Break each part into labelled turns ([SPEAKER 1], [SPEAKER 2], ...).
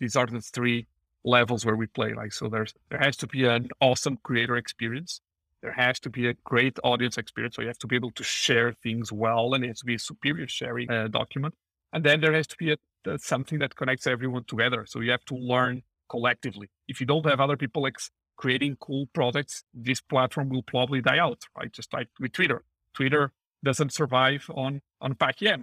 [SPEAKER 1] These are the three levels where we play. Like, so there's, there has to be an awesome creator experience. There has to be a great audience experience. So you have to be able to share things well and it has to be a superior sharing uh, document. And then there has to be a, a, something that connects everyone together. So you have to learn collectively. If you don't have other people ex- creating cool products, this platform will probably die out, right? Just like with Twitter. Twitter doesn't survive on, on PackyM.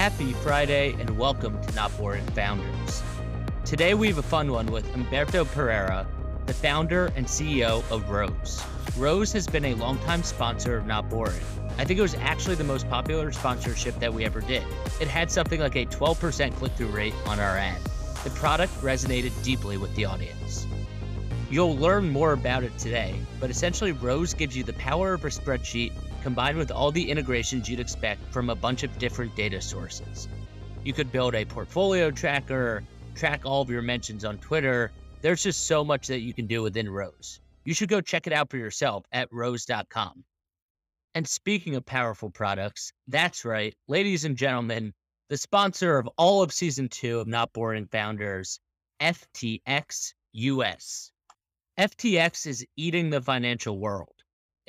[SPEAKER 2] Happy Friday and welcome to Not Boring Founders. Today we have a fun one with Humberto Pereira, the founder and CEO of Rows. Rows has been a longtime sponsor of Not Boring. I think it was actually the most popular sponsorship that we ever did. It had something like a 12% click through rate on our ad. The product resonated deeply with the audience. You'll learn more about it today, but essentially, Rows gives you the power of a spreadsheet combined with all the integrations you'd expect from a bunch of different data sources. You could build a portfolio tracker, track all of your mentions on Twitter. There's just so much that you can do within Rows. You should go check it out for yourself at rows.com. And speaking of powerful products, that's right, ladies and gentlemen, the sponsor of all of season two of Not Boring Founders, FTX US. FTX is eating the financial world.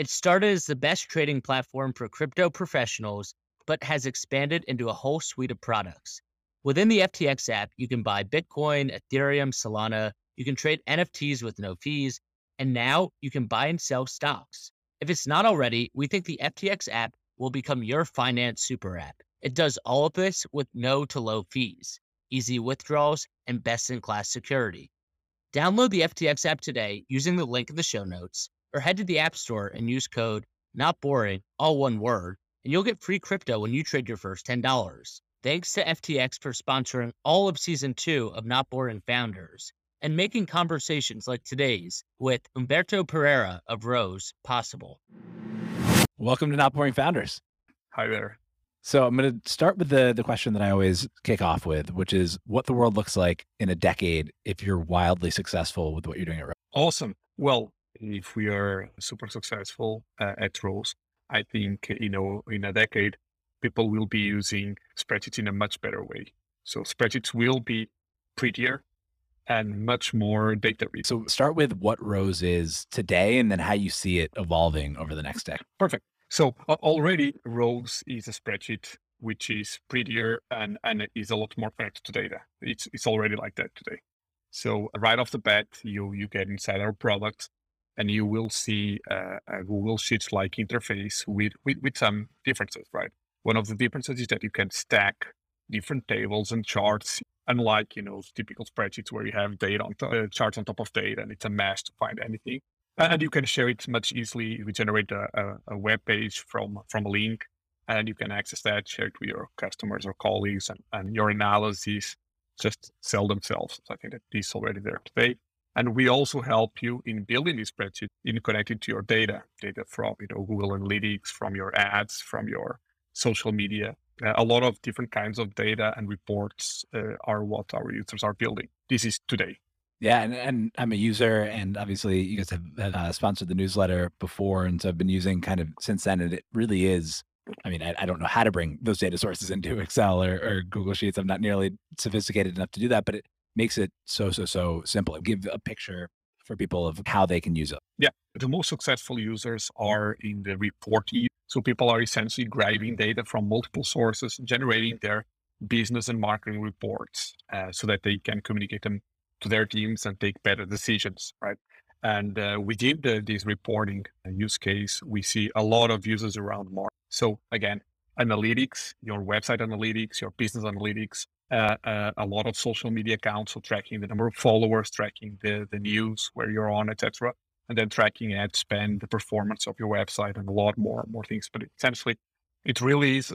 [SPEAKER 2] It started as the best trading platform for crypto professionals, but has expanded into a whole suite of products. Within the FTX app, you can buy Bitcoin, Ethereum, Solana, you can trade NFTs with no fees, and now you can buy and sell stocks. If it's not already, we think the FTX app will become your finance super app. It does all of this with no to low fees, easy withdrawals, and best in class security. Download the FTX app today using the link in the show notes or head to the App Store and use code not boring, all one word, and you'll get free crypto when you trade your first $10. Thanks to FTX for sponsoring all of season two of Not Boring Founders and making conversations like today's with Humberto Pereira of Rows possible.
[SPEAKER 3] Welcome to Not Boring Founders.
[SPEAKER 1] Hi there.
[SPEAKER 3] So I'm going to start with the the question that I always kick off with, which is what the world looks like in a decade if you're wildly successful with what you're doing at Rows.
[SPEAKER 1] Awesome. Well, if we are super successful uh, at Rows, I think, you know, in a decade, people will be using spreadsheets in a much better way. So spreadsheets will be prettier and much more data rich.
[SPEAKER 3] So start with what Rows is today and then how you see it evolving over the next decade.
[SPEAKER 1] Perfect. So already Rows is a spreadsheet which is prettier and, and is a lot more connected to data. It's, it's already like that today. So right off the bat, you, you get inside our product and you will see uh, a Google Sheets like interface with, with, with some differences, right? One of the differences is that you can stack different tables and charts, unlike, you know, typical spreadsheets where you have data on uh, charts on top of data and it's a mess to find anything. And you can share it much easily. We generate a, a, a web page from, from a link and you can access that, share it with your customers or colleagues and, and your analyses just sell themselves. So I think that this is already there today. And we also help you in building this spreadsheet in connecting to your data, data from you know Google Analytics, from your ads, from your social media. Uh, a lot of different kinds of data and reports uh, are what our users are building. This is today.
[SPEAKER 3] Yeah, and, and I'm a user, and obviously you guys have uh, sponsored the newsletter before, and so I've been using kind of since then, and it really is. I mean, I, I don't know how to bring those data sources into Excel or, or Google Sheets. I'm not nearly sophisticated enough to do that, but it, makes it so, so, so simple. Give a picture for people of how they can use it.
[SPEAKER 1] Yeah. The most successful users are in the reporting. So people are essentially grabbing data from multiple sources, generating their business and marketing reports uh, so that they can communicate them to their teams and take better decisions, right? And uh, within the, this reporting use case, we see a lot of users around marketing. So again, analytics, your website analytics, your business analytics, uh, uh, a lot of social media accounts, so tracking the number of followers, tracking the, the news where you're on, etc., and then tracking ad spend, the performance of your website, and a lot more more things. But essentially, it really is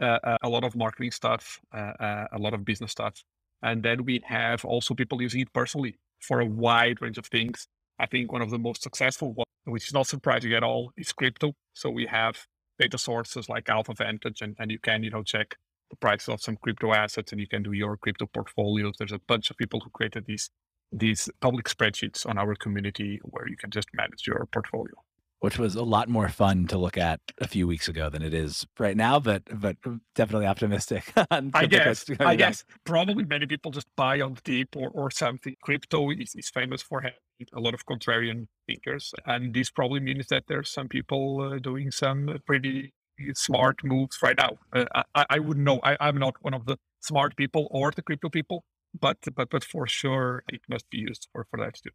[SPEAKER 1] uh, a lot of marketing stuff, uh, uh, a lot of business stuff, and then we have also people using it personally for a wide range of things. I think one of the most successful ones, which is not surprising at all, is crypto. So we have data sources like Alpha Vantage, and, and you can you know check the price of some crypto assets and you can do your crypto portfolios. There's a bunch of people who created these these public spreadsheets on our community where you can just manage your portfolio.
[SPEAKER 3] which was a lot more fun to look at a few weeks ago than it is right now, but but definitely optimistic.
[SPEAKER 1] I guess. I guess probably many people just buy on the deep or, or something. Crypto is, is famous for having a lot of contrarian thinkers, and this probably means that there's some people uh, doing some pretty smart moves right now. Uh, I, I wouldn't know. I, I'm not one of the smart people or the crypto people, but but but for sure it must be used for for that too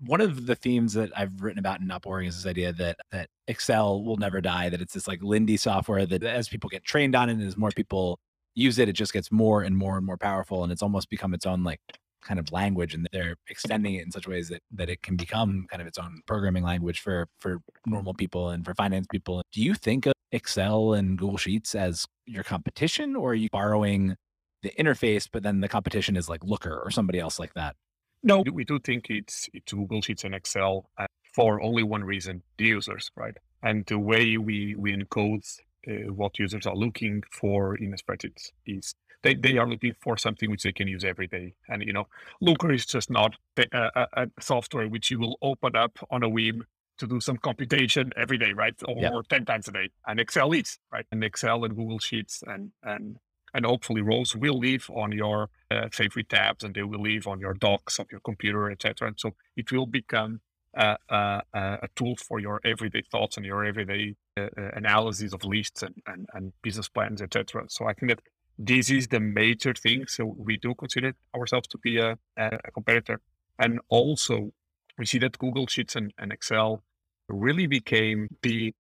[SPEAKER 3] one of the themes that I've written about in Boring is this idea that that Excel will never die, that it's this like Lindy software that as people get trained on it and as more people use it, it just gets more and more and more powerful. And it's almost become its own like kind of language and they're extending it in such ways that that it can become kind of its own programming language for for normal people and for finance people. Do you think of Excel and Google Sheets as your competition or are you borrowing the interface, but then the competition is like Looker or somebody else like that?
[SPEAKER 1] No, we do think it's it's Google Sheets and Excel uh, for only one reason: the users, right? And the way we we encode uh, what users are looking for in a spreadsheet is they, they are looking for something which they can use every day. And you know, Looker is just not a, a, a software which you will open up on a whim to do some computation every day, right? Or, yeah. or 10 times a day. And Excel leads, right? And Excel and Google Sheets and, and and hopefully roles will live on your uh, favorite tabs and they will live on your docs of your computer, etc. And so it will become uh, uh, a tool for your everyday thoughts and your everyday uh, uh, analysis of lists and, and, and business plans, etc. So I think that this is the major thing. So we do consider ourselves to be a, a competitor. And also, we see that Google Sheets and, and Excel really became the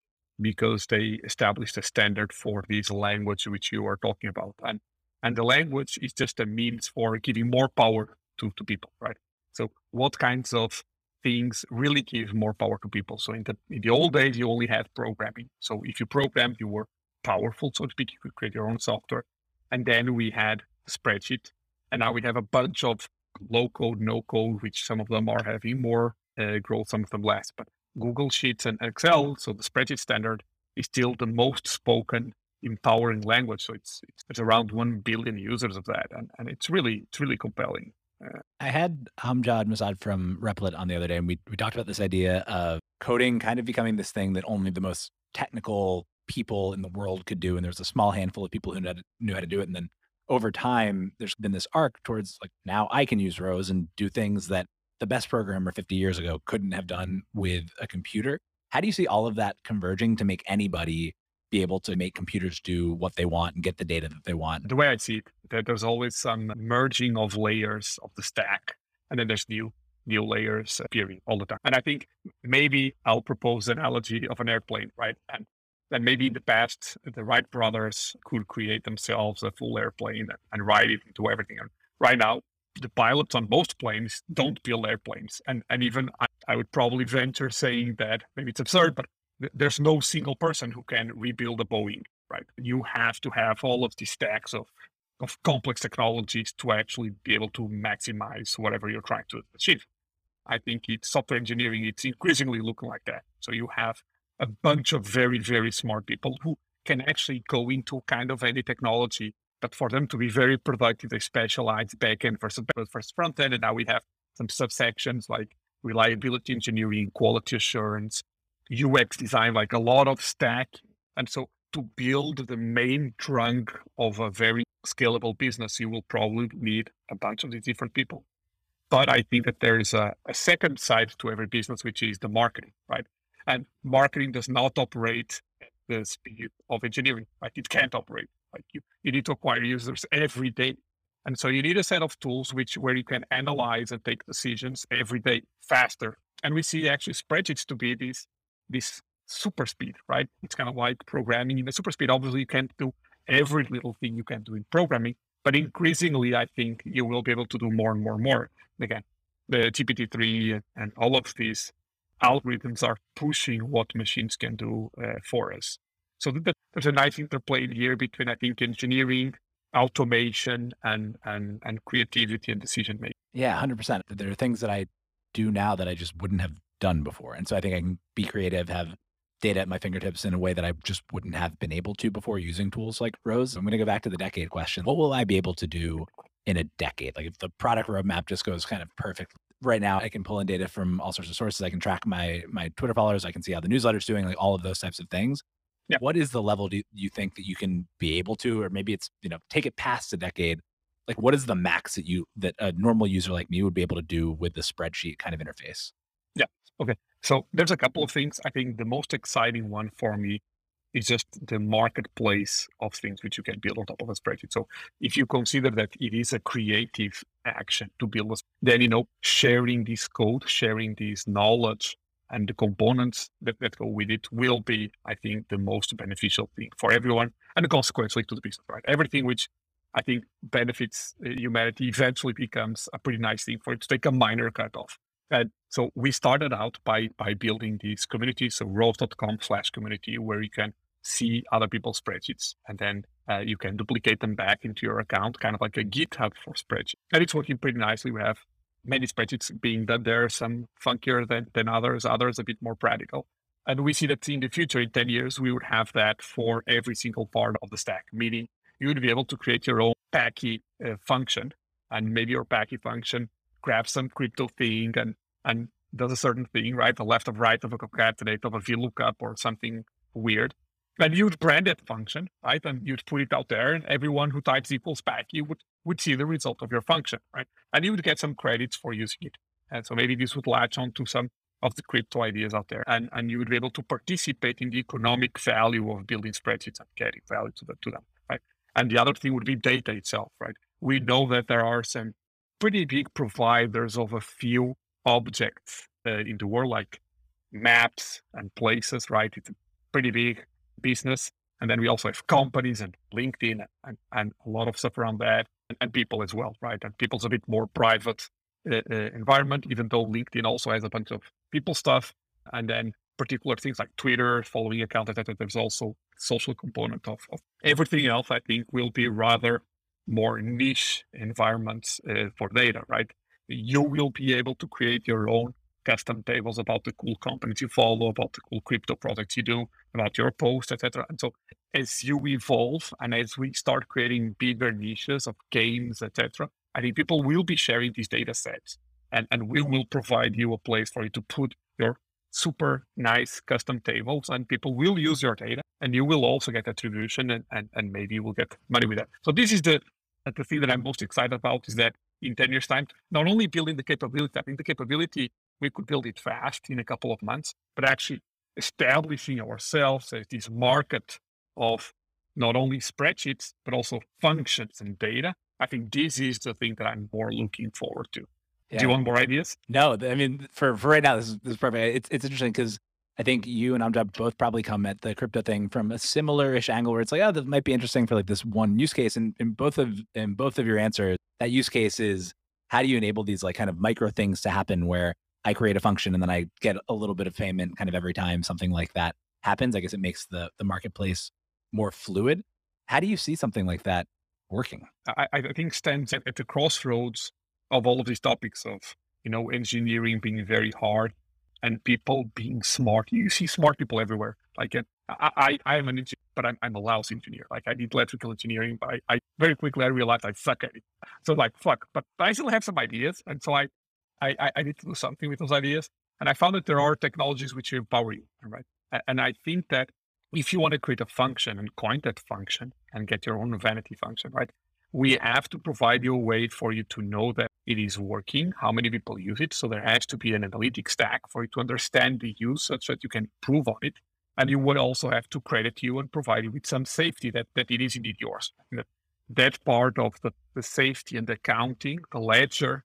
[SPEAKER 1] because they established a standard for this language which you are talking about. And and the language is just a means for giving more power to, to people, right? So what kinds of things really give more power to people? So in the in the old days you only had programming. So if you programmed, you were powerful, so to speak, you could create your own software. And then we had spreadsheet. And now we have a bunch of low code, no code, which some of them are having more uh, growth, some of them less. But Google Sheets and Excel, so the spreadsheet standard, is still the most spoken empowering language. So it's it's, around one billion users of that, and, and it's really it's really compelling.
[SPEAKER 3] Uh, I had Amjad Masad from Replit on the other day, and we we talked about this idea of coding kind of becoming this thing that only the most technical people in the world could do, and there's a small handful of people who knew how to, do it, and then over time, there's been this arc towards like now I can use Rows and do things that the best programmer 50 years ago couldn't have done with a computer. How do you see all of that converging to make anybody be able to make computers do what they want and get the data that they want?
[SPEAKER 1] The way I see it, that there's always some merging of layers of the stack, and then there's new new layers appearing all the time. And I think maybe I'll propose an analogy of an airplane, right? And then maybe in the past, the Wright brothers could create themselves a full airplane and ride it into everything. And right now, the pilots on most planes mm-hmm. don't build airplanes. And, and mm-hmm. even I, I would probably venture saying that maybe it's absurd, but th- there's no single person who can rebuild a Boeing, right? You have to have all of these stacks of, of complex technologies to actually be able to maximize whatever you're trying to achieve. I think it's software engineering, it's increasingly looking like that. So you have a bunch of very, very smart people who can actually go into kind of any technology but for them to be very productive, they specialize backend versus, versus front end. And now we have some subsections like reliability engineering, quality assurance, UX design, like a lot of stack. And so to build the main trunk of a very scalable business, you will probably need a bunch of these different people. But I think that there is a, a second side to every business, which is the marketing, right? And marketing does not operate at the speed of engineering, right? It can't operate. Like you, you need to acquire users every day. And so you need a set of tools which where you can analyze and take decisions every day faster. And we see actually spreadsheets to be this this super speed, right? It's kind of like programming in the super speed. Obviously, you can't do every little thing you can do in programming, but increasingly, I think you will be able to do more and more and more. Again, the GPT-3 and all of these algorithms are pushing what machines can do uh, for us. So there's a nice interplay here between, I think, engineering, automation, and and and creativity and decision making.
[SPEAKER 3] Yeah, hundred percent. There are things that I do now that I just wouldn't have done before, and so I think I can be creative, have data at my fingertips in a way that I just wouldn't have been able to before using tools like Rows. I'm going to go back to the decade question. What will I be able to do in a decade? Like if the product roadmap just goes kind of perfect right now I can pull in data from all sorts of sources. I can track my my Twitter followers. I can see how the newsletter's doing, like all of those types of things.
[SPEAKER 1] Yeah.
[SPEAKER 3] What is the level do you think that you can be able to, or maybe it's you know take it past a decade? Like what is the max that you that a normal user like me would be able to do with the spreadsheet kind of interface?
[SPEAKER 1] Yeah. Okay. So there's a couple of things. I think the most exciting one for me is just the marketplace of things which you can build on top of a spreadsheet. So if you consider that it is a creative action to build a, then you know sharing this code, sharing this knowledge and the components that, that go with it will be, I think, the most beneficial thing for everyone and consequently to the business, right? Everything which I think benefits uh, humanity eventually becomes a pretty nice thing for it to take a minor cut off. And so we started out by by building these communities, so rows.com slash community, where you can see other people's spreadsheets and then uh, you can duplicate them back into your account, kind of like a GitHub for spreadsheets. And it's working pretty nicely. We have many spreadsheets being that there, are some funkier than, than others, others a bit more practical. And we see that in the future, in 10 years, we would have that for every single part of the stack, meaning you would be able to create your own Packy uh, function. And maybe your Packy function grabs some crypto thing and, and does a certain thing, right? The left of right of a concatenate of a VLOOKUP or something weird. And you'd brand that function, right? And you'd put it out there, and everyone who types equals Packy would would see the result of your function, right? And you would get some credits for using it. And so maybe this would latch on to some of the crypto ideas out there, and and you would be able to participate in the economic value of building spreadsheets and getting value to, the, to them, right? And the other thing would be data itself, right? We know that there are some pretty big providers of a few objects uh, in the world, like maps and places, right? It's pretty big business. And then we also have companies and LinkedIn and, and a lot of stuff around that and, and people as well, right? And people's a bit more private uh, uh, environment, even though LinkedIn also has a bunch of people stuff. And then particular things like Twitter, following account, etc. There's also social component of, of everything else. I think will be rather more niche environments uh, for data, right? You will be able to create your own custom tables about the cool companies you follow, about the cool crypto projects you do, about your posts, etc. And so as you evolve and as we start creating bigger niches of games, etc., I think people will be sharing these data sets and, and we will provide you a place for you to put your super nice custom tables and people will use your data and you will also get attribution and, and, and maybe you will get money with that. So this is the, uh, the thing that I'm most excited about is that in 10 years time, not only building the capability, I think the capability we could build it fast in a couple of months, but actually establishing ourselves as this market of not only spreadsheets, but also functions and data. I think this is the thing that I'm more looking forward to. Yeah. Do you want more ideas?
[SPEAKER 3] No, I mean, for, for right now, this is, this is perfect. It's, it's interesting because I think you and Amjad both probably come at the crypto thing from a similar-ish angle where it's like, oh, that might be interesting for like this one use case. And in both of in both of your answers, that use case is how do you enable these like kind of micro things to happen where I create a function and then I get a little bit of payment kind of every time something like that happens. I guess it makes the the marketplace more fluid. How do you see something like that working?
[SPEAKER 1] I, I think stands at, at the crossroads of all of these topics of you know engineering being very hard and people being smart. You see smart people everywhere. Like uh, I, I, I am an engineer, but I'm, I'm a lousy engineer. Like I did electrical engineering, but I, I very quickly I realized I suck at it. So like fuck, but I still have some ideas, and so I I, I, I need to do something with those ideas. And I found that there mm. are technologies which empower you, right? And I think that if you want to create a function and coin that function and get your own vanity function, right? We have to provide you a way for you to know that it is working, how many people use it. So there has to be an analytic stack for you to understand the use such that you can improve on it. And you would also have to credit you and provide you with some safety that, that it is indeed yours. That, that part of the, the safety and the accounting, the ledger,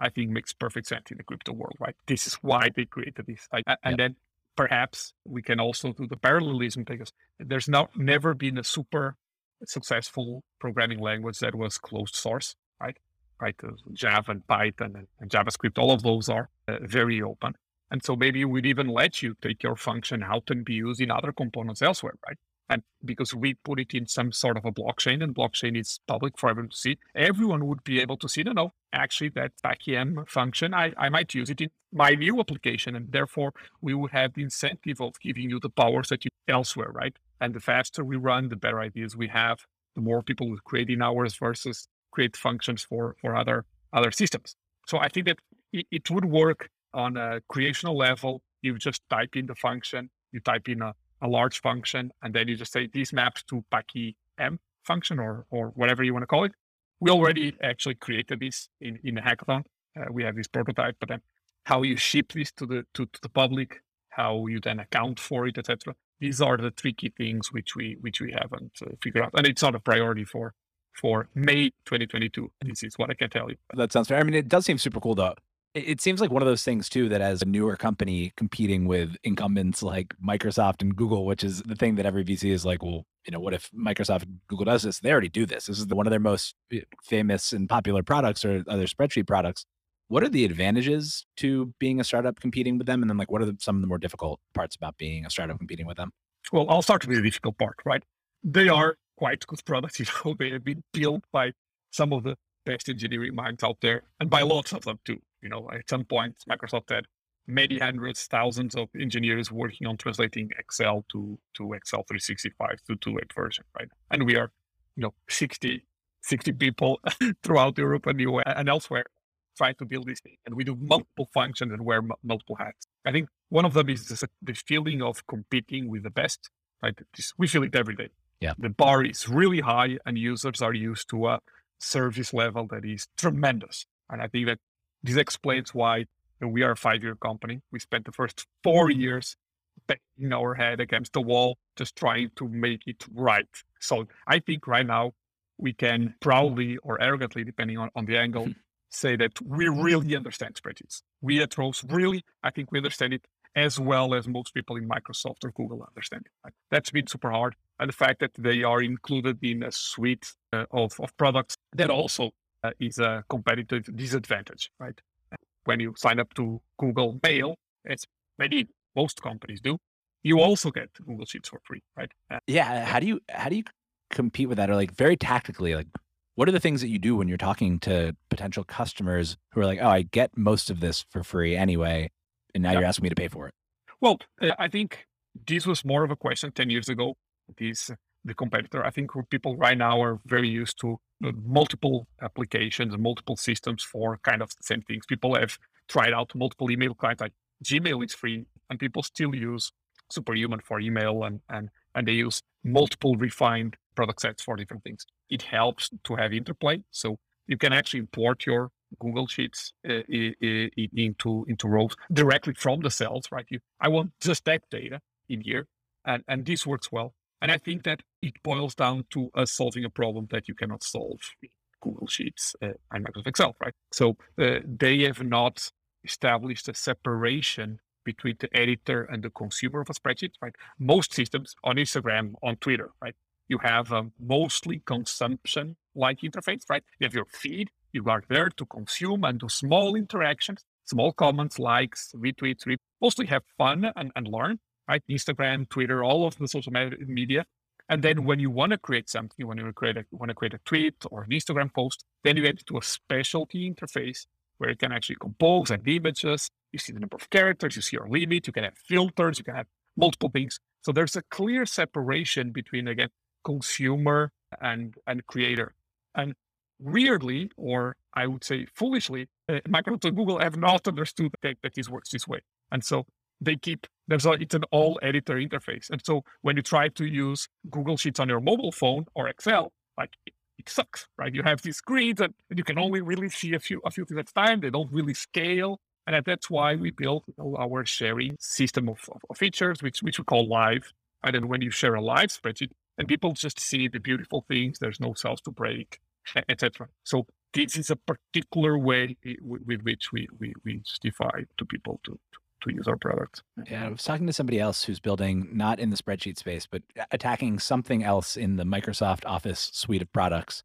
[SPEAKER 1] I think makes perfect sense in the crypto world, right? This is why they created this. And yep. then perhaps we can also do the parallelism because there's not never been a super successful programming language that was closed source, right? Right, uh, Java and Python and, and, JavaScript, all of those are uh, very open. And so maybe we'd even let you take your function out and be used in other components elsewhere, right? And because we put it in some sort of a blockchain and blockchain is public for everyone to see, everyone would be able to see, no, no, actually that PackyM function, I, I might use it in my new application. And therefore we would have the incentive of giving you the powers that you elsewhere, right? And the faster we run, the better ideas we have, the more people will create in hours versus create functions for, for other, other systems. So I think that it, it would work on a creational level. You just type in the function, you type in a, a large function, and then you just say these maps to Paki M function or or whatever you want to call it. We already actually created this in, in a hackathon. Uh, we have this prototype, but then how you ship this to the to, to the public, how you then account for it, etc. These are the tricky things which we which we haven't uh, figured out, and it's not a priority for for May 2022. This is what I can tell you.
[SPEAKER 3] That sounds fair. I mean, it does seem super cool though. It seems like one of those things too that as a newer company competing with incumbents like Microsoft and Google, which is the thing that every VC is like, well, you know, what if Microsoft and Google does this? They already do this. This is the, one of their most eh, famous and popular products or other spreadsheet products. What are the advantages to being a startup competing with them? And then like what are the, some of the more difficult parts about being a startup competing with them?
[SPEAKER 1] Well, I'll start with the difficult part, right? They are quite good products. You know, they have been built by some of the best engineering minds out there and by lots of them too. You know, at some point, Microsoft had many hundreds, thousands of engineers working on translating Excel to, to Excel 365 to 2.8 version, right? And we are, you know, 60, 60 people throughout Europe and US and elsewhere trying to build this thing. And we do multiple functions and wear m- multiple hats. I think one of them is this, the feeling of competing with the best, right? This, we feel it every day.
[SPEAKER 3] Yeah.
[SPEAKER 1] The bar is really high and users are used to a service level that is tremendous. And I think that this explains why we are a five year company. We spent the first four years banging our head against the wall, just trying to make it right. So I think right now we can proudly or arrogantly, depending on, on the angle, mm-hmm. say that we really understand spreadsheets. We at Rows really, I think we understand it as well as most people in Microsoft or Google understand it. That's been super hard. And the fact that they are included in a suite uh, of, of products that also uh, is a competitive disadvantage, right? When you sign up to Google Mail, as many most companies do, you also get Google Sheets for free, right?
[SPEAKER 3] Uh, yeah. How do you how do you compete with that, or like very tactically, like what are the things that you do when you're talking to potential customers who are like, oh, I get most of this for free anyway, and now yeah. you're asking me to pay for it?
[SPEAKER 1] Well, uh, I think this was more of a question 10 years ago. This the competitor. I think people right now are very used to uh, multiple applications multiple systems for kind of the same things. People have tried out multiple email clients. Like Gmail is free, and people still use Superhuman for email, and and and they use multiple refined product sets for different things. It helps to have interplay, so you can actually import your Google Sheets uh, into into rows directly from the cells. Right? You, I want just that data in here, and and this works well. And I think that it boils down to us solving a problem that you cannot solve in Google Sheets uh, and Microsoft Excel, right? So uh, they have not established a separation between the editor and the consumer of a spreadsheet, right? Most systems on Instagram, on Twitter, right? You have a mostly consumption like interface, right? You have your feed, you are there to consume and do small interactions, small comments, likes, retweets, re- mostly have fun and, and learn right? Instagram, Twitter, all of the social media. And then when you want to create something, you want to create a want to create a tweet or an Instagram post, then you get to a specialty interface where you can actually compose and images. You see the number of characters, you see your limit, you can have filters, you can have multiple things. So there's a clear separation between again consumer and and creator. And weirdly, or I would say foolishly, uh, Microsoft and Google have not understood that, that this works this way. And so they keep there's a, it's an all editor interface. And so when you try to use Google Sheets on your mobile phone or Excel, like it, it sucks, right? You have these screens and, and, you can only really see a few a few things at a time. They don't really scale. And that's why we built you know, our sharing system of, of, of, features, which which we call live. And then when you share a live spreadsheet, and people just see the beautiful things, there's no cells to break, etc. So this is a particular way with, with which we, we, we justify to people to, to to use our product.
[SPEAKER 3] Yeah, I was talking to somebody else who's building not in the spreadsheet space, but attacking something else in the Microsoft Office suite of products.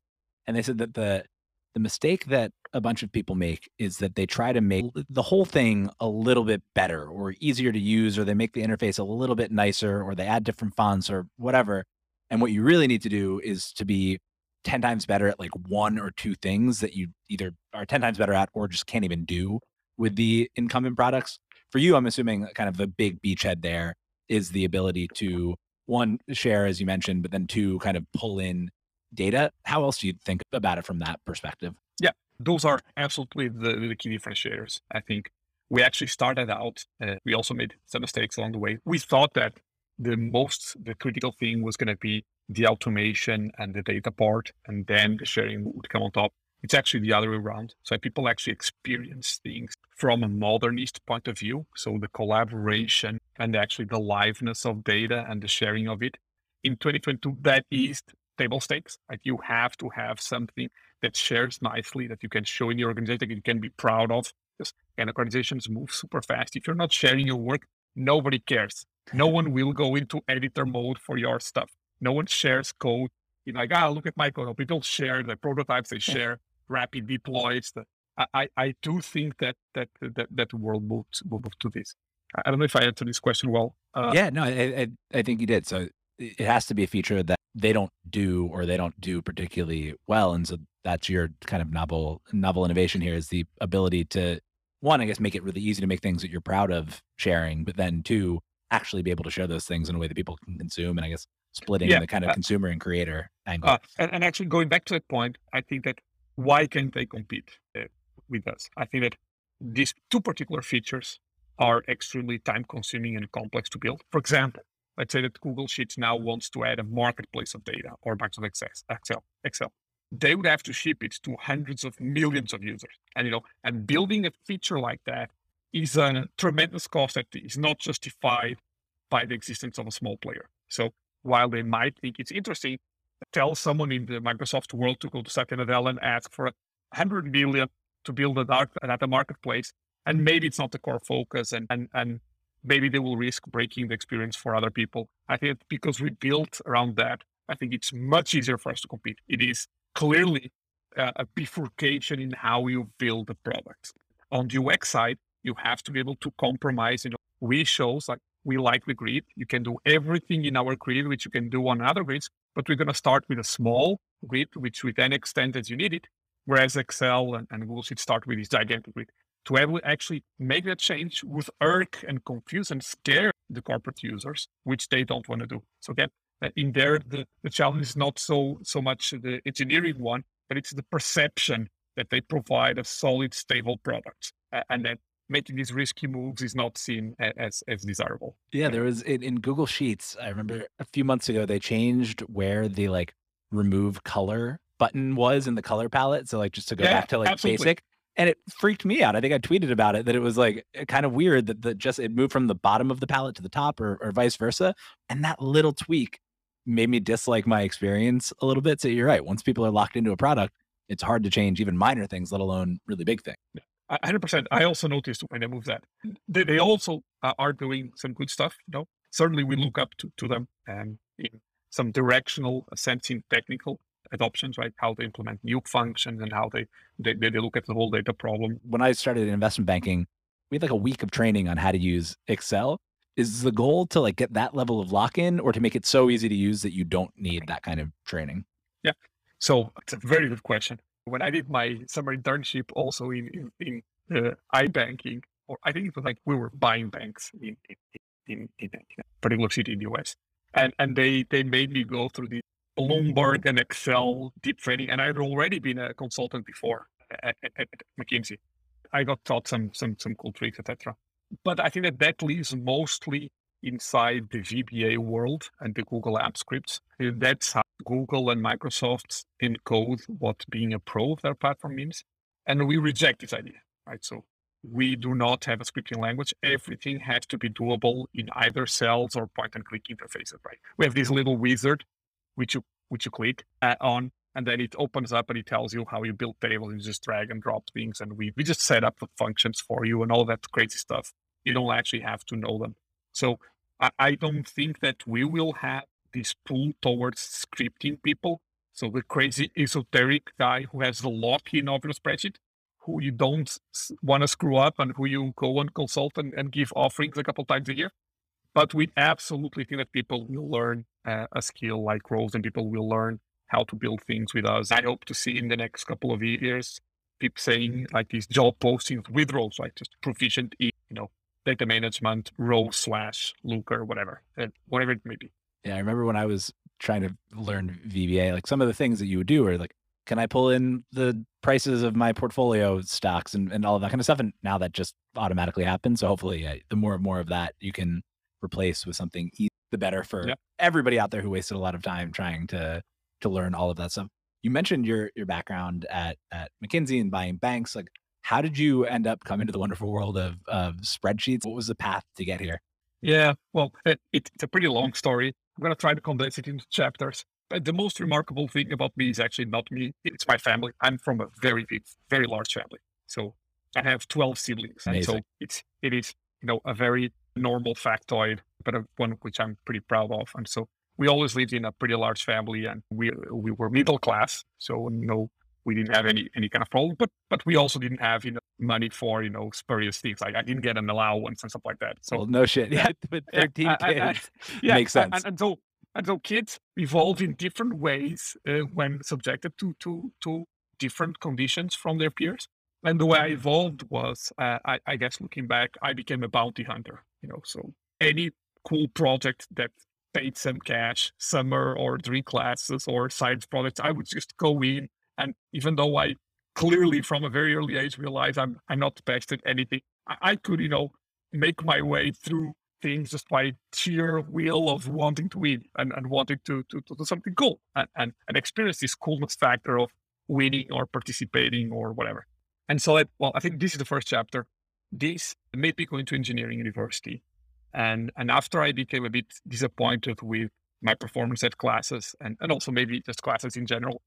[SPEAKER 3] And they said that the the mistake that a bunch of people make is that they try to make the whole thing a little bit better or easier to use, or they make the interface a little bit nicer, or they add different fonts or whatever. And what you really need to do is to be 10 times better at like one or two things that you either are 10 times better at or just can't even do with the incumbent products for you, I'm assuming kind of the big beachhead there is the ability to one share, as you mentioned, but then two kind of pull in data. How else do you think about it from that perspective?
[SPEAKER 1] Yeah. those are absolutely the, the key differentiators. I think we actually started out, uh, we also made some mistakes along the way. We thought that the most, the critical thing was going to be the automation and the data part, and then the sharing would come on top. It's actually the other way around. So people actually experience things from a modernist point of view. So the collaboration and actually the liveness of data and the sharing of it. In 2022, that is table stakes. Right? You have to have something that shares nicely that you can show in your organization that you can be proud of. Because and organizations move super fast. If you're not sharing your work, nobody cares. No one will go into editor mode for your stuff. No one shares code. You're like, ah, look at my code. People share the prototypes they share, rapid deploys. The, I, I do think that that that that world moved will move to this. I don't know if I answered this question well.
[SPEAKER 3] Uh, yeah, no, I, I, I think you did. So it has to be a feature that they don't do or they don't do particularly well, and so that's your kind of novel novel innovation here is the ability to one, I guess, make it really easy to make things that you're proud of sharing, but then two, actually be able to share those things in a way that people can consume. And I guess splitting yeah. the kind of uh, consumer and creator angle. Uh,
[SPEAKER 1] and, and, actually, going back to that point, I think that why can't they compete with us? I think that these two particular features are extremely time consuming and complex to build. For example, let's say that Google Sheets now wants to add a marketplace of data or Microsoft Excel. Excel. They would have to ship it to hundreds of millions of users. And you know, and building a feature like that is a tremendous cost that is not justified by the existence of a small player. So while they might think it's interesting, tell someone in the Microsoft world to go to Satya Nadella and ask for a hundred million to build a dark data marketplace. And maybe it's not the core focus and, and, and maybe they will risk breaking the experience for other people. I think because we built around that, I think it's much easier for us to compete. It is clearly uh, a bifurcation in how you build the product. On the UX side, you have to be able to compromise. You know, we shows like we like the grid. You can do everything in our grid, which you can do on other grids, but we're going to start with a small grid, which we then extend as you need it. Whereas Excel and, and Google Sheets start with this gigantic grid. To able actually make that change would irk and confuse and scare the corporate users, which they don't want to do. So again, uh, in there, the, the challenge is not so so much the engineering one, but it's the perception that they provide a solid, stable product, uh, and that making these risky moves is not seen as as desirable.
[SPEAKER 3] Yeah, there was in, in Google Sheets. I remember a few months ago they changed where the like remove color button was in the color palette. So like just to go yeah, back to like absolutely. basic. And it freaked me out. I think I tweeted about it that it was like eh, kind of weird that the just it moved from the bottom of the palette to the top or, or vice versa. And that little tweak made me dislike my experience a little bit. So you're right. Once people are locked into a product, it's hard to change even minor things, let alone really big things.
[SPEAKER 1] Yeah. 100%. I also noticed when they moved that. They, they also uh, are doing some good stuff. You know, certainly we mm-hmm. look up to, to them and in some directional uh, sense in technical adoptions, right? How they implement new functions and how they, they, they look at the whole data problem.
[SPEAKER 3] When I started in investment banking, we had like a week of training on how to use Excel. Is the goal to like get that level of lock-in or to make it so easy to use that you don't need that kind of training?
[SPEAKER 1] Yeah. So it's a very good question. When i did my summer internship also in in, in uh, ibanking or i think it was like we were buying banks in in, in, in a particular city in the us and and they they made me go through the bloomberg mm-hmm. and excel deep training and i'd already been a consultant before at, at, at mckinsey i got taught some some some cool tricks etc but I think that that lives mostly inside the VBA world and the Google App Scripts. That's how Google and Microsoft encode what being a pro of their platform means. And we reject this idea, right? So we do not have a scripting language. Everything has to be doable in either cells or point and click interfaces, right? We have this little wizard which you which you click on and then it opens up and it tells you how you build tables and just drag and drop things and we, we just set up the functions for you and all that crazy stuff. You don't actually have to know them. So i, I don't think that we will have this pull towards scripting people. So the crazy esoteric guy who has the lock-in of your spreadsheet who you don't want to screw up and who you go and consult and, and give offerings a couple times a year but we absolutely think that people will learn uh, a skill like Rows and people will learn how to build things with us. I hope to see in the next couple of years people saying like these job postings with roles, like just proficient in, you know, data management, role slash Looker, whatever, whatever it may be.
[SPEAKER 3] Yeah, I remember when I was trying to learn VBA, like some of the things that you would do are like can I pull in the prices of my portfolio stocks and, and all of that kind of stuff? And now that just automatically happens. So hopefully, the more and more of that you can replace with something, easy, the better for
[SPEAKER 1] Yep.
[SPEAKER 3] everybody out there who wasted a lot of time trying to to learn all of that stuff. You mentioned your your background at at McKinsey and buying banks. Like, how did you end up coming to the wonderful world of of spreadsheets? What was the path to get here?
[SPEAKER 1] Yeah, well, it, it, it's a pretty long story. I'm going to try to condense it into chapters. But the most remarkable thing about me is actually not me, it's my family. I'm from a very big, very large family. So I have 12 siblings. And so it's, it is, you know, a very normal factoid, but a one which I'm pretty proud of. And so we always lived in a pretty large family and we, we were middle class. So, you know, we didn't have any, any kind of problem, but, but we also didn't have, you know, money for, you know, spurious things. Like I didn't get an allowance and stuff like that. So
[SPEAKER 3] well, no shit. Yeah, with
[SPEAKER 1] Yeah,
[SPEAKER 3] 13
[SPEAKER 1] I- I-
[SPEAKER 3] kids.
[SPEAKER 1] yeah,
[SPEAKER 3] Makes sense.
[SPEAKER 1] And, and so and so kids evolve in different ways uh, when subjected to to to different conditions from their peers. And the way I evolved was, uh, I, I guess, looking back, I became a bounty hunter. You know, so any cool project that paid some cash, summer or three classes or science projects, I would just go in. And even though I clearly from a very early age realized I'm I'm not the best at anything, I, I could, you know, make my way through things just by sheer will of wanting to win and, and wanting to, to, to do something cool and, and, and experience this coolness factor of winning or participating or whatever. And so, it, well, I think this is the first chapter. This made me go into engineering university. And, and after I became a bit disappointed with my performance at classes and, and also maybe just classes in general,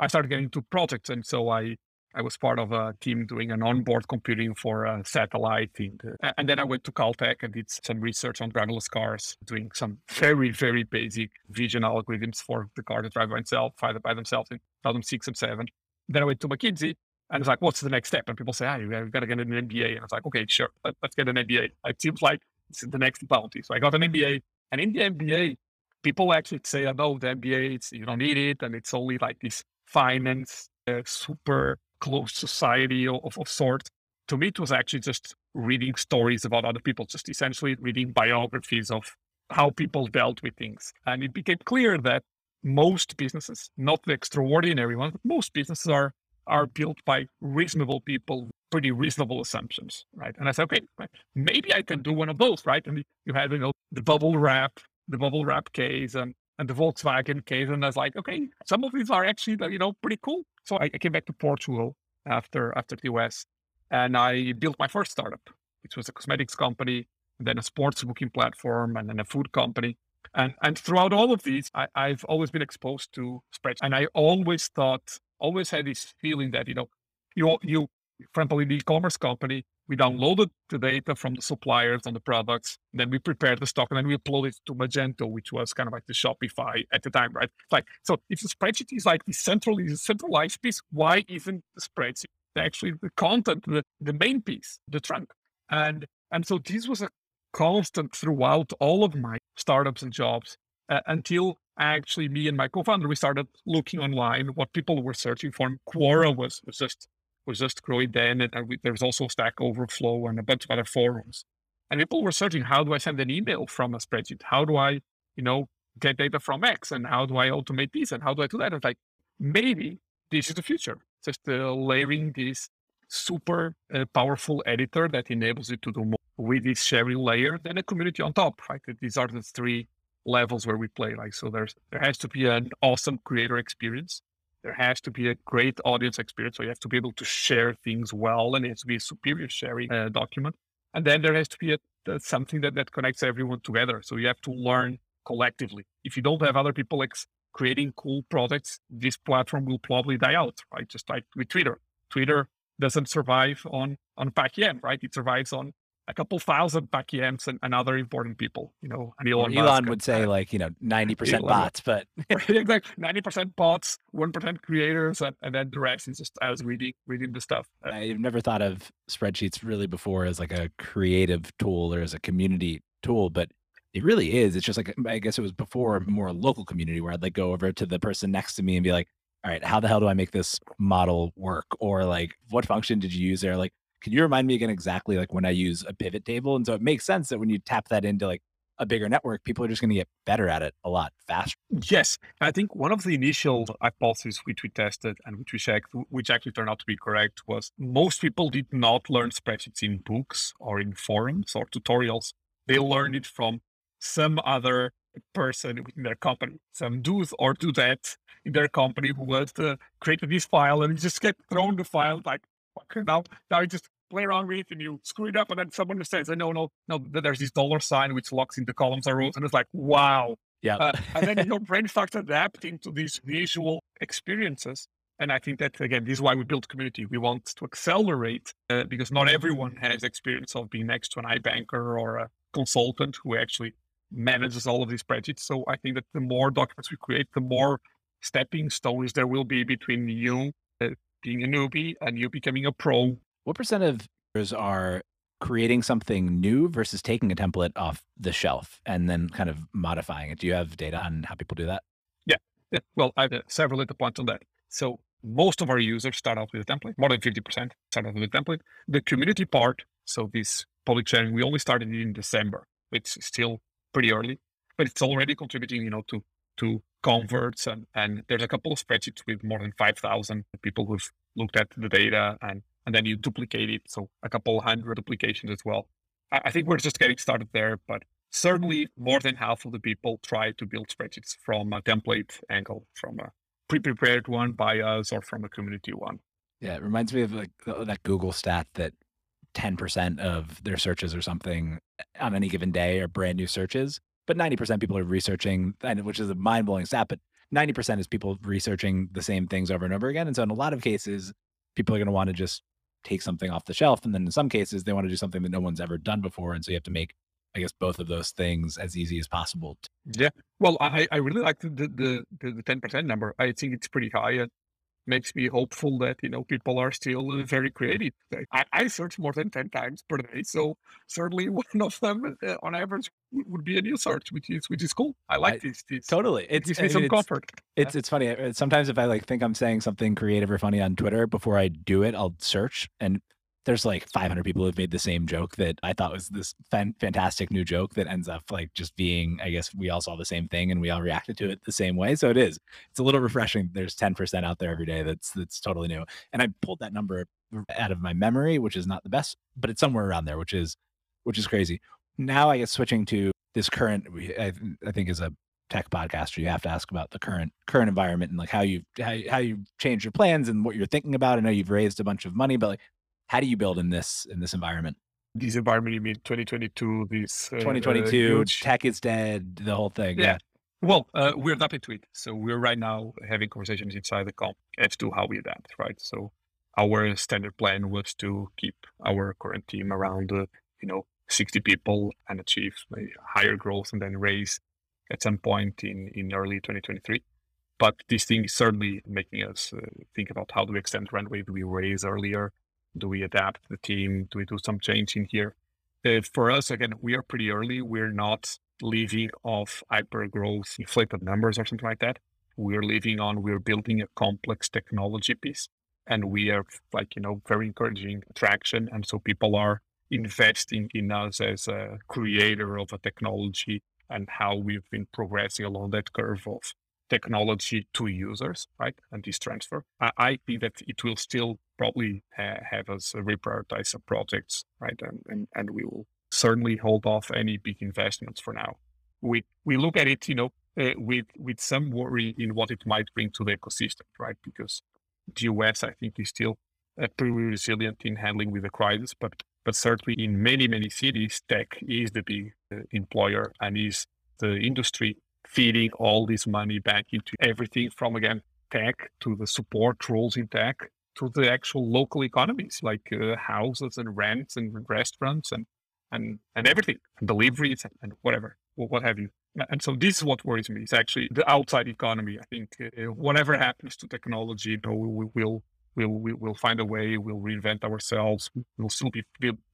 [SPEAKER 1] I started getting into projects. And so I, I was part of a team doing an onboard computing for a satellite. In the, uh, and then I went to Caltech and did some research on driverless cars, doing some very, very basic vision algorithms for the car to drive by itself, by, by themselves in 2006 and 7. Then I went to McKinsey and it's like, what's the next step? And people say, ah, you got to get an MBA. And it's like, okay, sure, let, let's get an MBA. It seems like it's the next bounty. So I got an MBA. And in the MBA, people actually say, oh, no, the MBA, it's, you don't need it. And it's only like this finance, uh, super closed society of, of sort. To me, it was actually just reading stories about other people, just essentially reading biographies of how people dealt with things. And it became clear that most businesses, not the extraordinary ones, but most businesses are are built by reasonable people, pretty reasonable assumptions, right? And I said, okay, right, maybe I can do one of those, right? And you had, you know, the bubble wrap, the bubble wrap case, and and the Volkswagen case, and I was like, okay, some of these are actually, you know, pretty cool. So I, I came back to Portugal after after the US, and I built my first startup, which was a cosmetics company, then a sports booking platform, and then a food company. And and throughout all of these, I, I've always been exposed to spreadsheets, and I always thought, always had this feeling that you know, you you, for example, in the e-commerce company, we downloaded the data from the suppliers on the products, then we prepared the stock, and then we uploaded it to Magento, which was kind of like the Shopify at the time, right? It's like so, if the spreadsheet is like the central is a centralized piece, why isn't the spreadsheet actually the content, the, the main piece, the trunk? And and so this was a constant throughout all of my startups and jobs uh, until actually me and my co-founder we started looking online what people were searching for. And Quora was, was just was just growing then, and, and we, there was also Stack Overflow and a bunch of other forums. And people were searching, how do I send an email from a spreadsheet? How do I, you know, get data from X? And how do I automate this? And how do I do that? It's like maybe this is the future. Just uh, layering this super uh, powerful editor that enables you to do more with this sharing layer, then a community on top, right? These are the three levels where we play. Like, so there's there has to be an awesome creator experience. There has to be a great audience experience. So you have to be able to share things well, and it has to be a superior sharing uh, document. And then there has to be a, a, something that, that connects everyone together. So you have to learn collectively. If you don't have other people ex- creating cool products, this platform will probably die out, right? Just like with Twitter. Twitter doesn't survive on on PackyM, right? It survives on a couple thousand PackyMs and, and other important people, you know, and Elon,
[SPEAKER 3] Elon,
[SPEAKER 1] Musk
[SPEAKER 3] would
[SPEAKER 1] and-
[SPEAKER 3] say like, you know, 90%
[SPEAKER 1] Elon
[SPEAKER 3] bots, but
[SPEAKER 1] exactly. Ninety percent bots, one percent creators, and, and then the rest is just us reading reading the stuff. Uh,
[SPEAKER 3] I've never thought of spreadsheets really before as like a creative tool or as a community tool, but it really is. It's just like I guess it was before a more local community where I'd like go over to the person next to me and be like, all right, how the hell do I make this model work? Or like, what function did you use there? Like, can you remind me again exactly like when I use a pivot table? And so it makes sense that when you tap that into like a bigger network, people are just going to get better at it a lot faster.
[SPEAKER 1] Yes. I think one of the initial hypotheses which we tested and which we checked, which actually turned out to be correct, was most people did not learn spreadsheets in books or in forums or tutorials. They learned it from some other person in their company, some dude or do that in their company who was uh, created this file and just kept throwing the file like, now, now you just play around with and you screw it up. And then someone just says, no, no, no, there's this dollar sign which locks into columns and rows. And it's like, wow.
[SPEAKER 3] Yeah.
[SPEAKER 1] Uh, and then your brain starts adapting to these visual experiences. And I think that, again, this is why we build community. We want to accelerate uh, because not everyone has experience of being next to an iBanker or a consultant who actually manages all of these spreadsheets. So I think that the more documents we create, the more stepping stones there will be between you uh, being a newbie and you becoming a pro.
[SPEAKER 3] What percent of users are creating something new versus taking a template off the shelf and then kind of modifying it? Do you have data on how people do that?
[SPEAKER 1] Yeah. yeah. Well, I have uh, several data points on that. So most of our users start out with a template. More than 50% start out with a template. The community part, so this public sharing, we only started in December. It's still pretty early, but it's already contributing, you know, to to converts and and there's a couple of spreadsheets with more than five thousand people who've looked at the data and and then you duplicate it, so a couple hundred duplications as well. I, I think we're just getting started there, but certainly more than half of the people try to build spreadsheets from a template angle, from a pre-prepared one by us or from a community one.
[SPEAKER 3] Yeah, it reminds me of like that Google stat that 10% of their searches or something uh, on any given day are brand new searches, but 90% people are researching, which is a mind blowing stat, but 90% is people researching the same things over and over again. And so in a lot of cases, people are going to want to just take something off the shelf. And then in some cases, they want to do something that no one's ever done before. And so you have to make, I guess, both of those things as easy as possible.
[SPEAKER 1] Yeah. Well, I, I really like the, the, the, the 10% number. I think it's pretty high uh, makes me hopeful that you know people are still uh, very creative. I, I, search more than ten times per day, so certainly one of them uh, on average would be a new search, which is which is cool. I like I, this, this.
[SPEAKER 3] Totally,
[SPEAKER 1] it gives me some it's, comfort.
[SPEAKER 3] It's it's funny. Uh, sometimes if I like think I'm saying something creative or funny on Twitter before I do it, I'll search and there's like 500 people who've made the same joke that I thought was this fan- fantastic new joke that ends up like just being, I guess we all saw the same thing and we all reacted to it the same way. So it is, it's a little refreshing. There's 10% out there every day that's, that's totally new. And I pulled that number out of my memory, which is not the best, but it's somewhere around there, which is, which is crazy. Now I guess switching to this current, I, I think is a tech podcaster, you have to ask about the current current environment and like how you how, how you change your plans and what you're thinking about. I know you've raised a bunch of money, but like how do you build in this in this environment?
[SPEAKER 1] This environment, you mean 2022? This
[SPEAKER 3] uh, 2022 uh, tech is dead. The whole thing. Yeah. yeah.
[SPEAKER 1] Well, uh, we're adapting to it. So we're right now having conversations inside the comp as to how we adapt. Right. So our standard plan was to keep our current team around, uh, you know, 60 people and achieve higher growth and then raise at some point in in early 2023 but this thing is certainly making us uh, think about how do we extend runway do we raise earlier do we adapt the team? Do we do some change in here? Uh, for us, again, we are pretty early. We're not living off hyper growth, inflated numbers or something like that. We're living on, we're building a complex technology piece and we are like, you know, very encouraging traction. And so people are investing in us as a creator of a technology and how we've been progressing along that curve of technology to users, right? And this transfer. I, I think that it will still probably ha- have us reprioritize some projects, right? And, and, and we will certainly hold off any big investments for now. We, we look at it, you know, uh, with, with some worry in what it might bring to the ecosystem, right? Because the US, I think, is still uh, pretty resilient in handling with the crisis, but but certainly in many many cities, tech is the big uh, employer and is the industry feeding all this money back into everything from again tech to the support roles in tech to the actual local economies like uh, houses and rents and restaurants and and and everything and deliveries and, and whatever what have you. And so this is what worries me. Is actually the outside economy i think uh, whatever happens to technology you know, we, will we'll we, will find a way we'll reinvent ourselves we'll still be,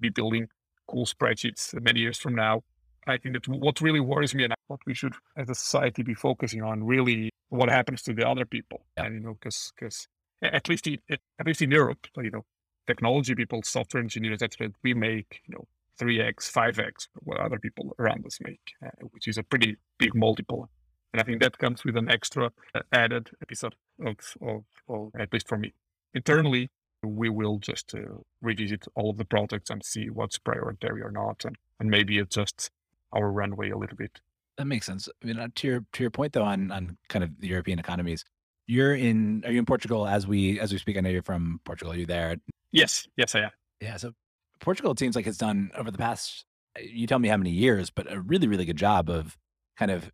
[SPEAKER 1] be building cool spreadsheets many years from now. I think that what really worries me and what we should as a society be focusing on really what happens to the other people. Yeah. And, you know, because, because at least, in, at least in Europe, you know, technology people, software engineers, etc., we make, you know, 3x, 5x what other people around us make, uh, which is a pretty big multiple. And I think that comes with an extra uh, added episode of, of, of, at least for me. Internally, we will just uh, revisit all of the projects and see what's priority or not, and, and maybe adjust our runway a little bit.
[SPEAKER 3] That makes sense. I mean, uh, to your to your point though, on on kind of the European economies, you're in. Are you in Portugal as we as we speak? I know you're from Portugal. Are you there?
[SPEAKER 1] Yes, yes, I am.
[SPEAKER 3] Yeah. So Portugal, it seems like it's done over the past. You tell me how many years, but a really really good job of kind of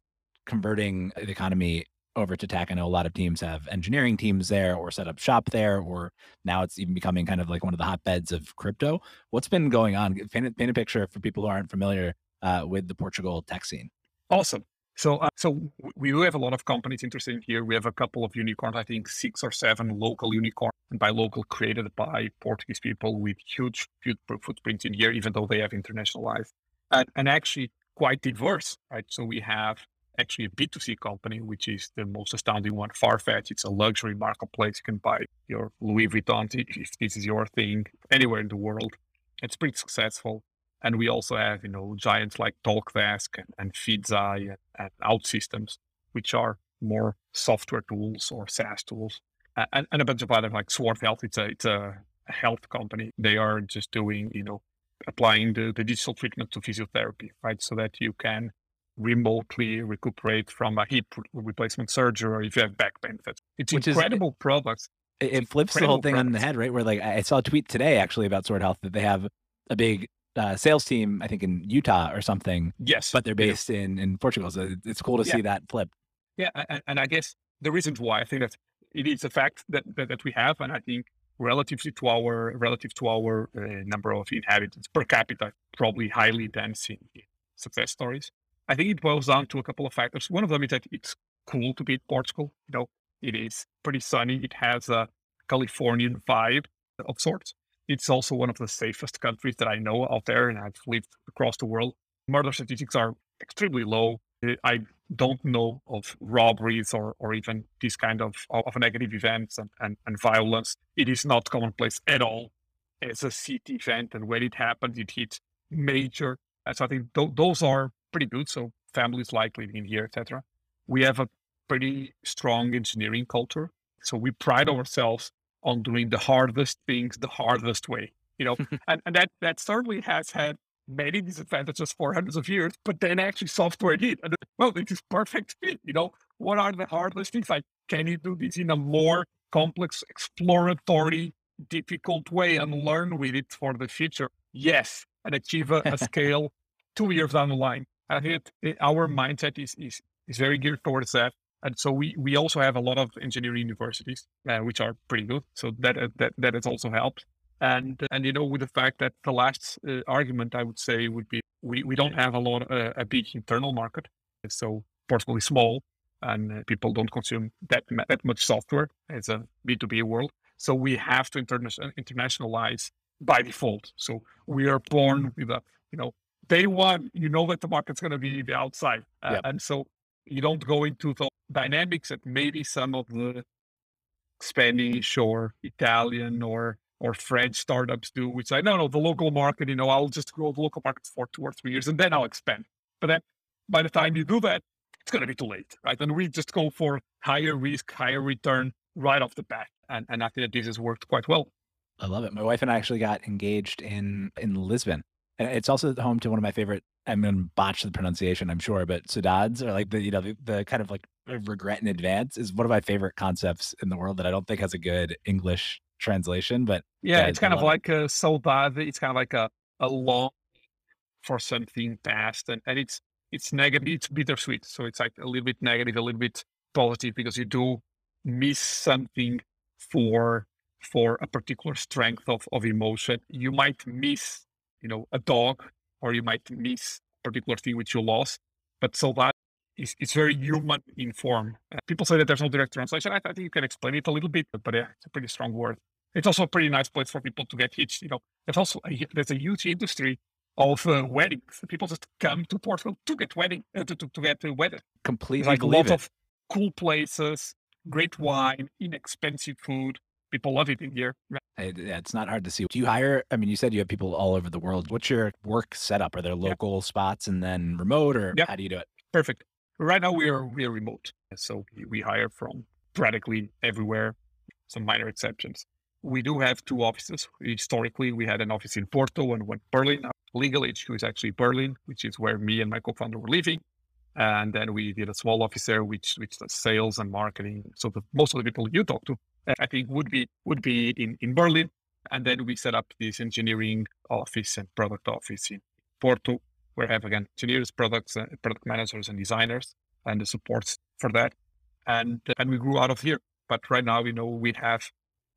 [SPEAKER 3] converting the economy over to tech. I know a lot of teams have engineering teams there or set up shop there, or now it's even becoming kind of like one of the hotbeds of crypto. What's been going on? Paint, paint a picture for people who aren't familiar uh, with the Portugal tech scene.
[SPEAKER 1] Awesome. So, uh, so we do have a lot of companies interested here. We have a couple of unicorns, I think six or seven local unicorns, and by local created by Portuguese people with huge, huge footprints in here, even though they have internationalized and, and actually quite diverse, right? So we have actually a B2C company, which is the most astounding one, Farfetch. It's a luxury marketplace. You can buy your Louis Vuitton if this is your thing anywhere in the world. It's pretty successful. And we also have, you know, giants like Talkdesk and, and Feedzai and, and OutSystems, which are more software tools or SaaS tools, and, and a bunch of other like Sword Health. It's a it's a health company. They are just doing, you know, applying the, the digital treatment to physiotherapy, right? So that you can remotely recuperate from a hip replacement surgery or if you have back pain. It's Which incredible is, products.
[SPEAKER 3] It, it flips the whole thing on the head, right? Where like I saw a tweet today actually about Sword Health that they have a big uh, sales team, I think in Utah or something.
[SPEAKER 1] Yes,
[SPEAKER 3] but they're based yeah. in in Portugal, so it's cool to yeah. see that flip.
[SPEAKER 1] Yeah, and, and, I guess the reasons why I think that it is a fact that, that, that we have, and I think relatively to our relative to our uh, number of inhabitants per capita, probably highly dense in success stories. I think it boils down to a couple of factors. One of them is that it's cool to be in Portugal. You know, it is pretty sunny. It has a Californian vibe of sorts. It's also one of the safest countries that I know out there, and I've lived across the world. Murder statistics are extremely low. I don't know of robberies or, or even this kind of, of negative events and, and, and violence. It is not commonplace at all as a city event. And when it happens, it hits major. So I think th- those are pretty good. So families like living here, etc. We have a pretty strong engineering culture. So we pride mm-hmm. ourselves on doing the hardest things the hardest way, you know, and, and that, that certainly has had many disadvantages for hundreds of years, but then actually software did. And well, this is perfect fit, you know, what are the hardest things? Like, can you do this in a more complex, exploratory, difficult way and learn with it for the future? Yes, and achieve a, a scale two years down the line. I think it, our mindset is, is, is very geared towards that. And so we, we also have a lot of engineering universities, uh, which are pretty good. So that, uh, that, that has also helped. And, and, you know, with the fact that the last uh, argument I would say would be we, we don't have a lot, uh, a big internal market. So Portugal is small and uh, people don't consume that, that much software It's a B2B world. So we have to interna- internationalize by default. So we are born with a, you know, day one, you know that the market's going to be the outside. Uh, yep. And so you don't go into the dynamics that maybe some of the Spanish or Italian or or French startups do, which I don't know the local market, you know, I'll just grow the local market for two or three years and then I'll expand. But then by the time you do that, it's going to be too late, right? And we just go for higher risk, higher return right off the bat. And, and I think that this has worked quite well.
[SPEAKER 3] I love it. My wife and I actually got engaged in in Lisbon and it's also home to one of my favorite. I'm going to botch the pronunciation, I'm sure, but Saudades are like the you know the, the kind of like regret in advance is one of my favorite concepts in the world that I don't think has a good English translation. But
[SPEAKER 1] yeah, it's kind of like it. a saudade. It's kind of like a a long for something past, and and it's it's negative. It's bittersweet, so it's like a little bit negative, a little bit positive because you do miss something for for a particular strength of, of emotion. You might miss you know, a dog, or you might miss a particular thing which you lost. But so that it's very human in form. Uh, people say that there's no direct translation. I, I, think you can explain it a little bit, but yeah, it's a pretty strong word. It's also a pretty nice place for people to get hitched. You know, there's also a, there's a huge industry of uh, weddings. People just come to Portugal to get wedding uh, to, to, to get uh, wedded.
[SPEAKER 3] Completely, like a lot
[SPEAKER 1] of cool places, great wine, inexpensive food. People love it in here.
[SPEAKER 3] yeah, it's not hard to see. Do you hire? I mean, you said you have people all over the world. What's your work setup? Are there local spots and then remote, or yeah. how do you do it?
[SPEAKER 1] Perfect. Right now we are we are remote, so we hire from practically everywhere. Some minor exceptions. We do have two offices. Historically, we had an office in Porto and one in Berlin. Legal HQ is actually Berlin, which is where me and my co-founder were living. And then we did a small office there, which which does sales and marketing. So the, most of the people you talk to, uh, I think, would be would be in in Berlin. And then we set up this engineering office and product office in Porto, I have again engineers, products, uh, product managers, and designers, and the supports for that. And and we grew out of here. But right now, you know, we have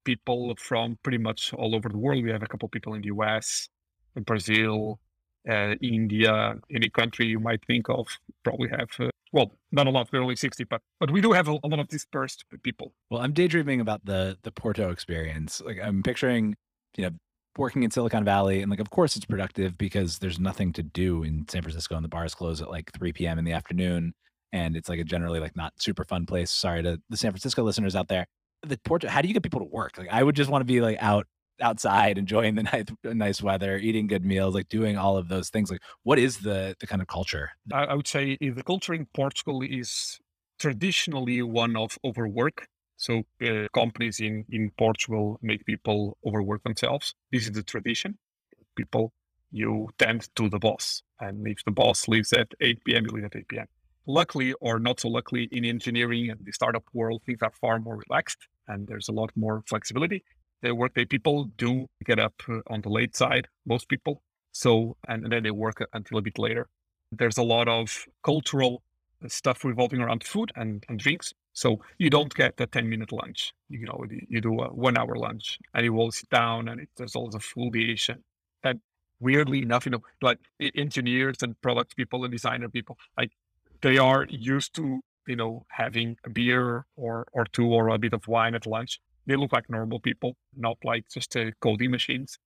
[SPEAKER 1] people from pretty much all over the world. We have a couple people in the US, in Brazil, uh, India, any country you might think of, probably have, uh, well, not a lot, we're only 60, but, but we do have a, a, lot of dispersed people.
[SPEAKER 3] Well, I'm daydreaming about the, the Porto experience. Like I'm picturing, you know, working in Silicon Valley and like, of course it's productive because there's nothing to do in San Francisco and the bars close at like 3 p.m. in the afternoon. And it's like a generally like not super fun place. Sorry to the San Francisco listeners out there. The Porto, how do you get people to work? Like I would just want to be like out outside enjoying the nice, nice weather eating good meals like doing all of those things like what is the the kind of culture
[SPEAKER 1] i, I would say eh, the culture in portugal is traditionally one of overwork so uh, companies in in portugal make people overwork themselves this is the tradition people you tend to the boss and if the boss leaves at 8 p.m you leave at 8 p.m luckily or not so luckily in engineering and the startup world things are far more relaxed and there's a lot more flexibility the workday people do get up uh, on the late side, most people. So, and, and then they work until a bit later. There's a lot of cultural uh, stuff revolving around food and, and drinks. So you don't get a 10 minute lunch. You know, you do a one hour lunch and you all sit down and it, there's always a full. And, and weirdly enough, you know, like engineers and product people and designer people, like they are used to, you know, having a beer or, or two or a bit of wine at lunch they look like normal people, not like just uh, coding machines.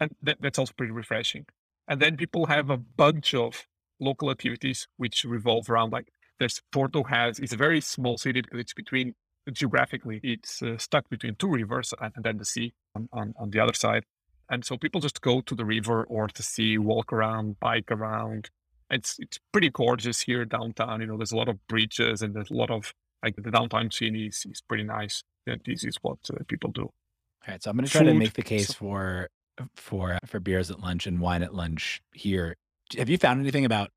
[SPEAKER 1] And that, that's also pretty refreshing. And then people have a bunch of local activities which revolve around like there's Porto has it's a very small city because it's between geographically it's uh, stuck between two rivers and, and then the sea on, on, on, the other side. And so people just go to the river or to sea, walk around, bike around. It's it's pretty gorgeous here downtown. You know, there's a lot of bridges and there's a lot of like the downtown scene is, is pretty nice that this is what uh, people do. All
[SPEAKER 3] right, so I'm going to try Food. to make the case for for for beers at lunch and wine at lunch here. Have you found anything about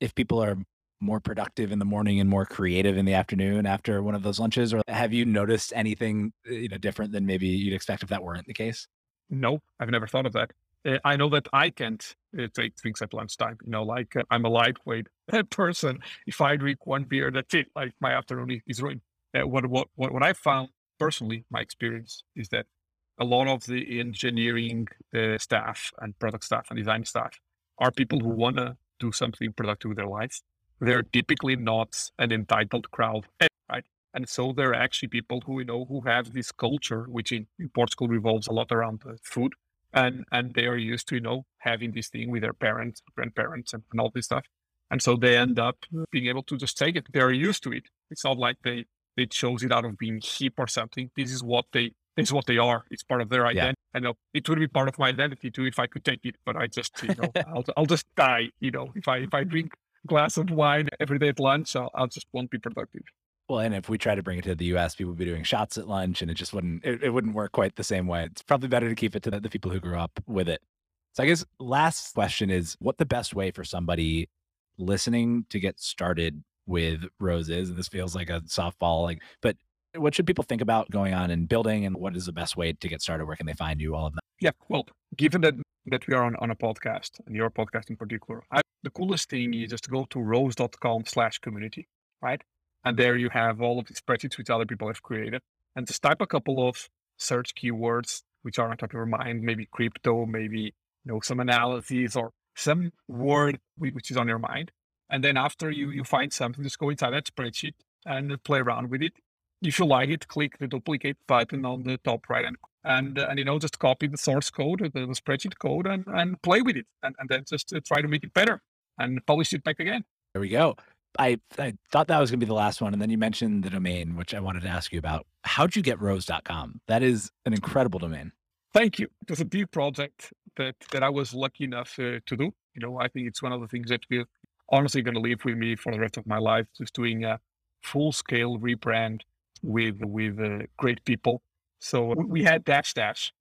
[SPEAKER 3] if people are more productive in the morning and more creative in the afternoon after one of those lunches, or have you noticed anything uh, you know different than maybe you'd expect if that weren't the case?
[SPEAKER 1] No, I've never thought of that. Uh, I know that I can't uh, take drinks at lunchtime. You know, like uh, I'm a lightweight person. If I drink one beer, that's it. Like my afternoon is ruined. What what what what I found personally, my experience is that a lot of the engineering staff and product staff and design staff are people who want to do something productive with their lives. They're typically not an entitled crowd, right? And so they're actually people who you know who have this culture, which in, in Portugal revolves a lot around uh, food, and and they are used to you know having this thing with their parents, grandparents, and, and all this stuff. And so they end up being able to just take it. They're used to it. It's not like they they chose it out of being hip or something. This is what they this is what they are. It's part of their identity. Yeah. I know it would be part of my identity too if I could take it, but I just you know I'll I'll just die. You know if I if I drink glass of wine every day at lunch, I'll, I'll just won't be productive.
[SPEAKER 3] Well, and if we try to bring it to the U.S., people would be doing shots at lunch, and it just wouldn't it, it wouldn't work quite the same way. It's probably better to keep it to the, the people who grew up with it. So I guess last question is what the best way for somebody listening to get started with roses and this feels like a softball like but what should people think about going on and building and what is the best way to get started? Where can they find you all of that?
[SPEAKER 1] Yeah well given that that we are on, on a podcast and your podcast in particular I, the coolest thing is just to go to rows.com slash community right? And there you have all of the spreadsheets which other people have created and just type a couple of search keywords which are on top of your mind maybe crypto maybe you know some analyses or some word which is on your mind. And then after you, you find something, just go inside that spreadsheet and play around with it. If you like it, click the duplicate button on the top right and and, and you know just copy the source code, the, the spreadsheet code, and, and play with it, and, and then just uh, try to make it better and publish it back again.
[SPEAKER 3] There we go. I, I thought that was going to be the last one. And then you mentioned the domain, which I wanted to ask you about. How'd you get rows.com? That is an incredible domain.
[SPEAKER 1] Thank you. It was a big project that, that I was lucky enough uh, to do. You know, I think it's one of the things that we're honestly going to live with me for the rest of my life, just doing a full scale rebrand with, with uh, great people. So we had Dash Dash.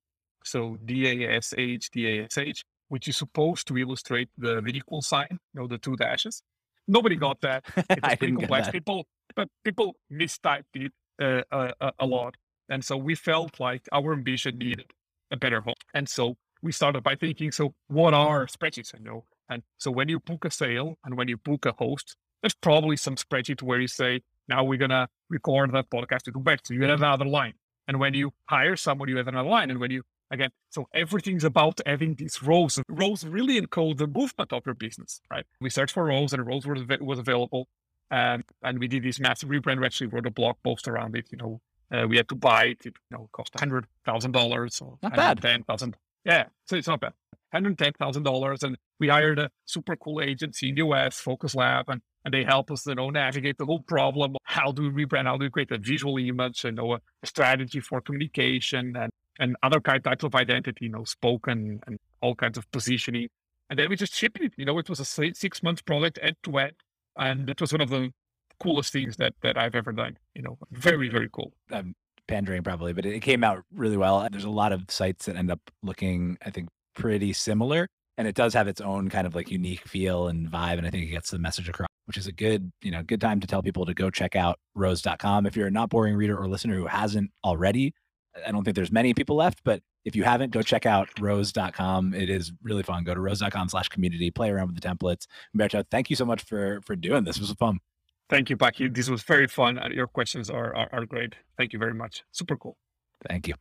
[SPEAKER 1] So D A S H, D A S H, which is supposed to illustrate the, the equal sign, you know, the two dashes. Nobody got that. It was pretty complex. People, but people mistyped it uh, a, a lot. And so we felt like our ambition needed a better home. And so we started by thinking, so what are spreadsheets? I know. And so when you book a sale and when you book a host, there's probably some spreadsheet where you say, now we're going to record that podcast to go back. So you have another line. And when you hire someone, you have another line. And when you, again, so everything's about having these roles. Roles really encode the movement of your business, right? We searched for roles and roles were, was available. Um, and we did this massive rebrand. We actually wrote a blog post around it. You know, uh, we had to buy it. It you know, cost hundred thousand dollars or
[SPEAKER 3] not bad.
[SPEAKER 1] Ten thousand. Yeah, so it's not bad. Hundred ten thousand dollars, and we hired a super cool agency in the US, Focus Lab, and and they help us, you know, navigate the whole problem. How do we rebrand? How do we create a visual image? You know, a, strategy for communication and and other kind types of identity, you know, spoken and all kinds of positioning. And then we just shipped it. You know, it was a six month project end to end, and it was one of the coolest things that that I've ever done. You know, very very cool.
[SPEAKER 3] Um, I'm pandering probably, but it came out really well. There's a lot of sites that end up looking, I think, pretty similar, and it does have its own kind of like unique feel and vibe, and I think it gets the message across. Which is a good, you know, good time to tell people to go check out rows.com. If you're a not boring reader or listener who hasn't already, I don't think there's many people left, but if you haven't, go check out rows.com. It is really fun. Go to rows.com slash community, play around with the templates. Humberto, thank you so much for for doing this. It was fun.
[SPEAKER 1] Thank you, Packy. This was very fun. Uh, your questions are, are, are great. Thank you very much. Super cool.
[SPEAKER 3] Thank you.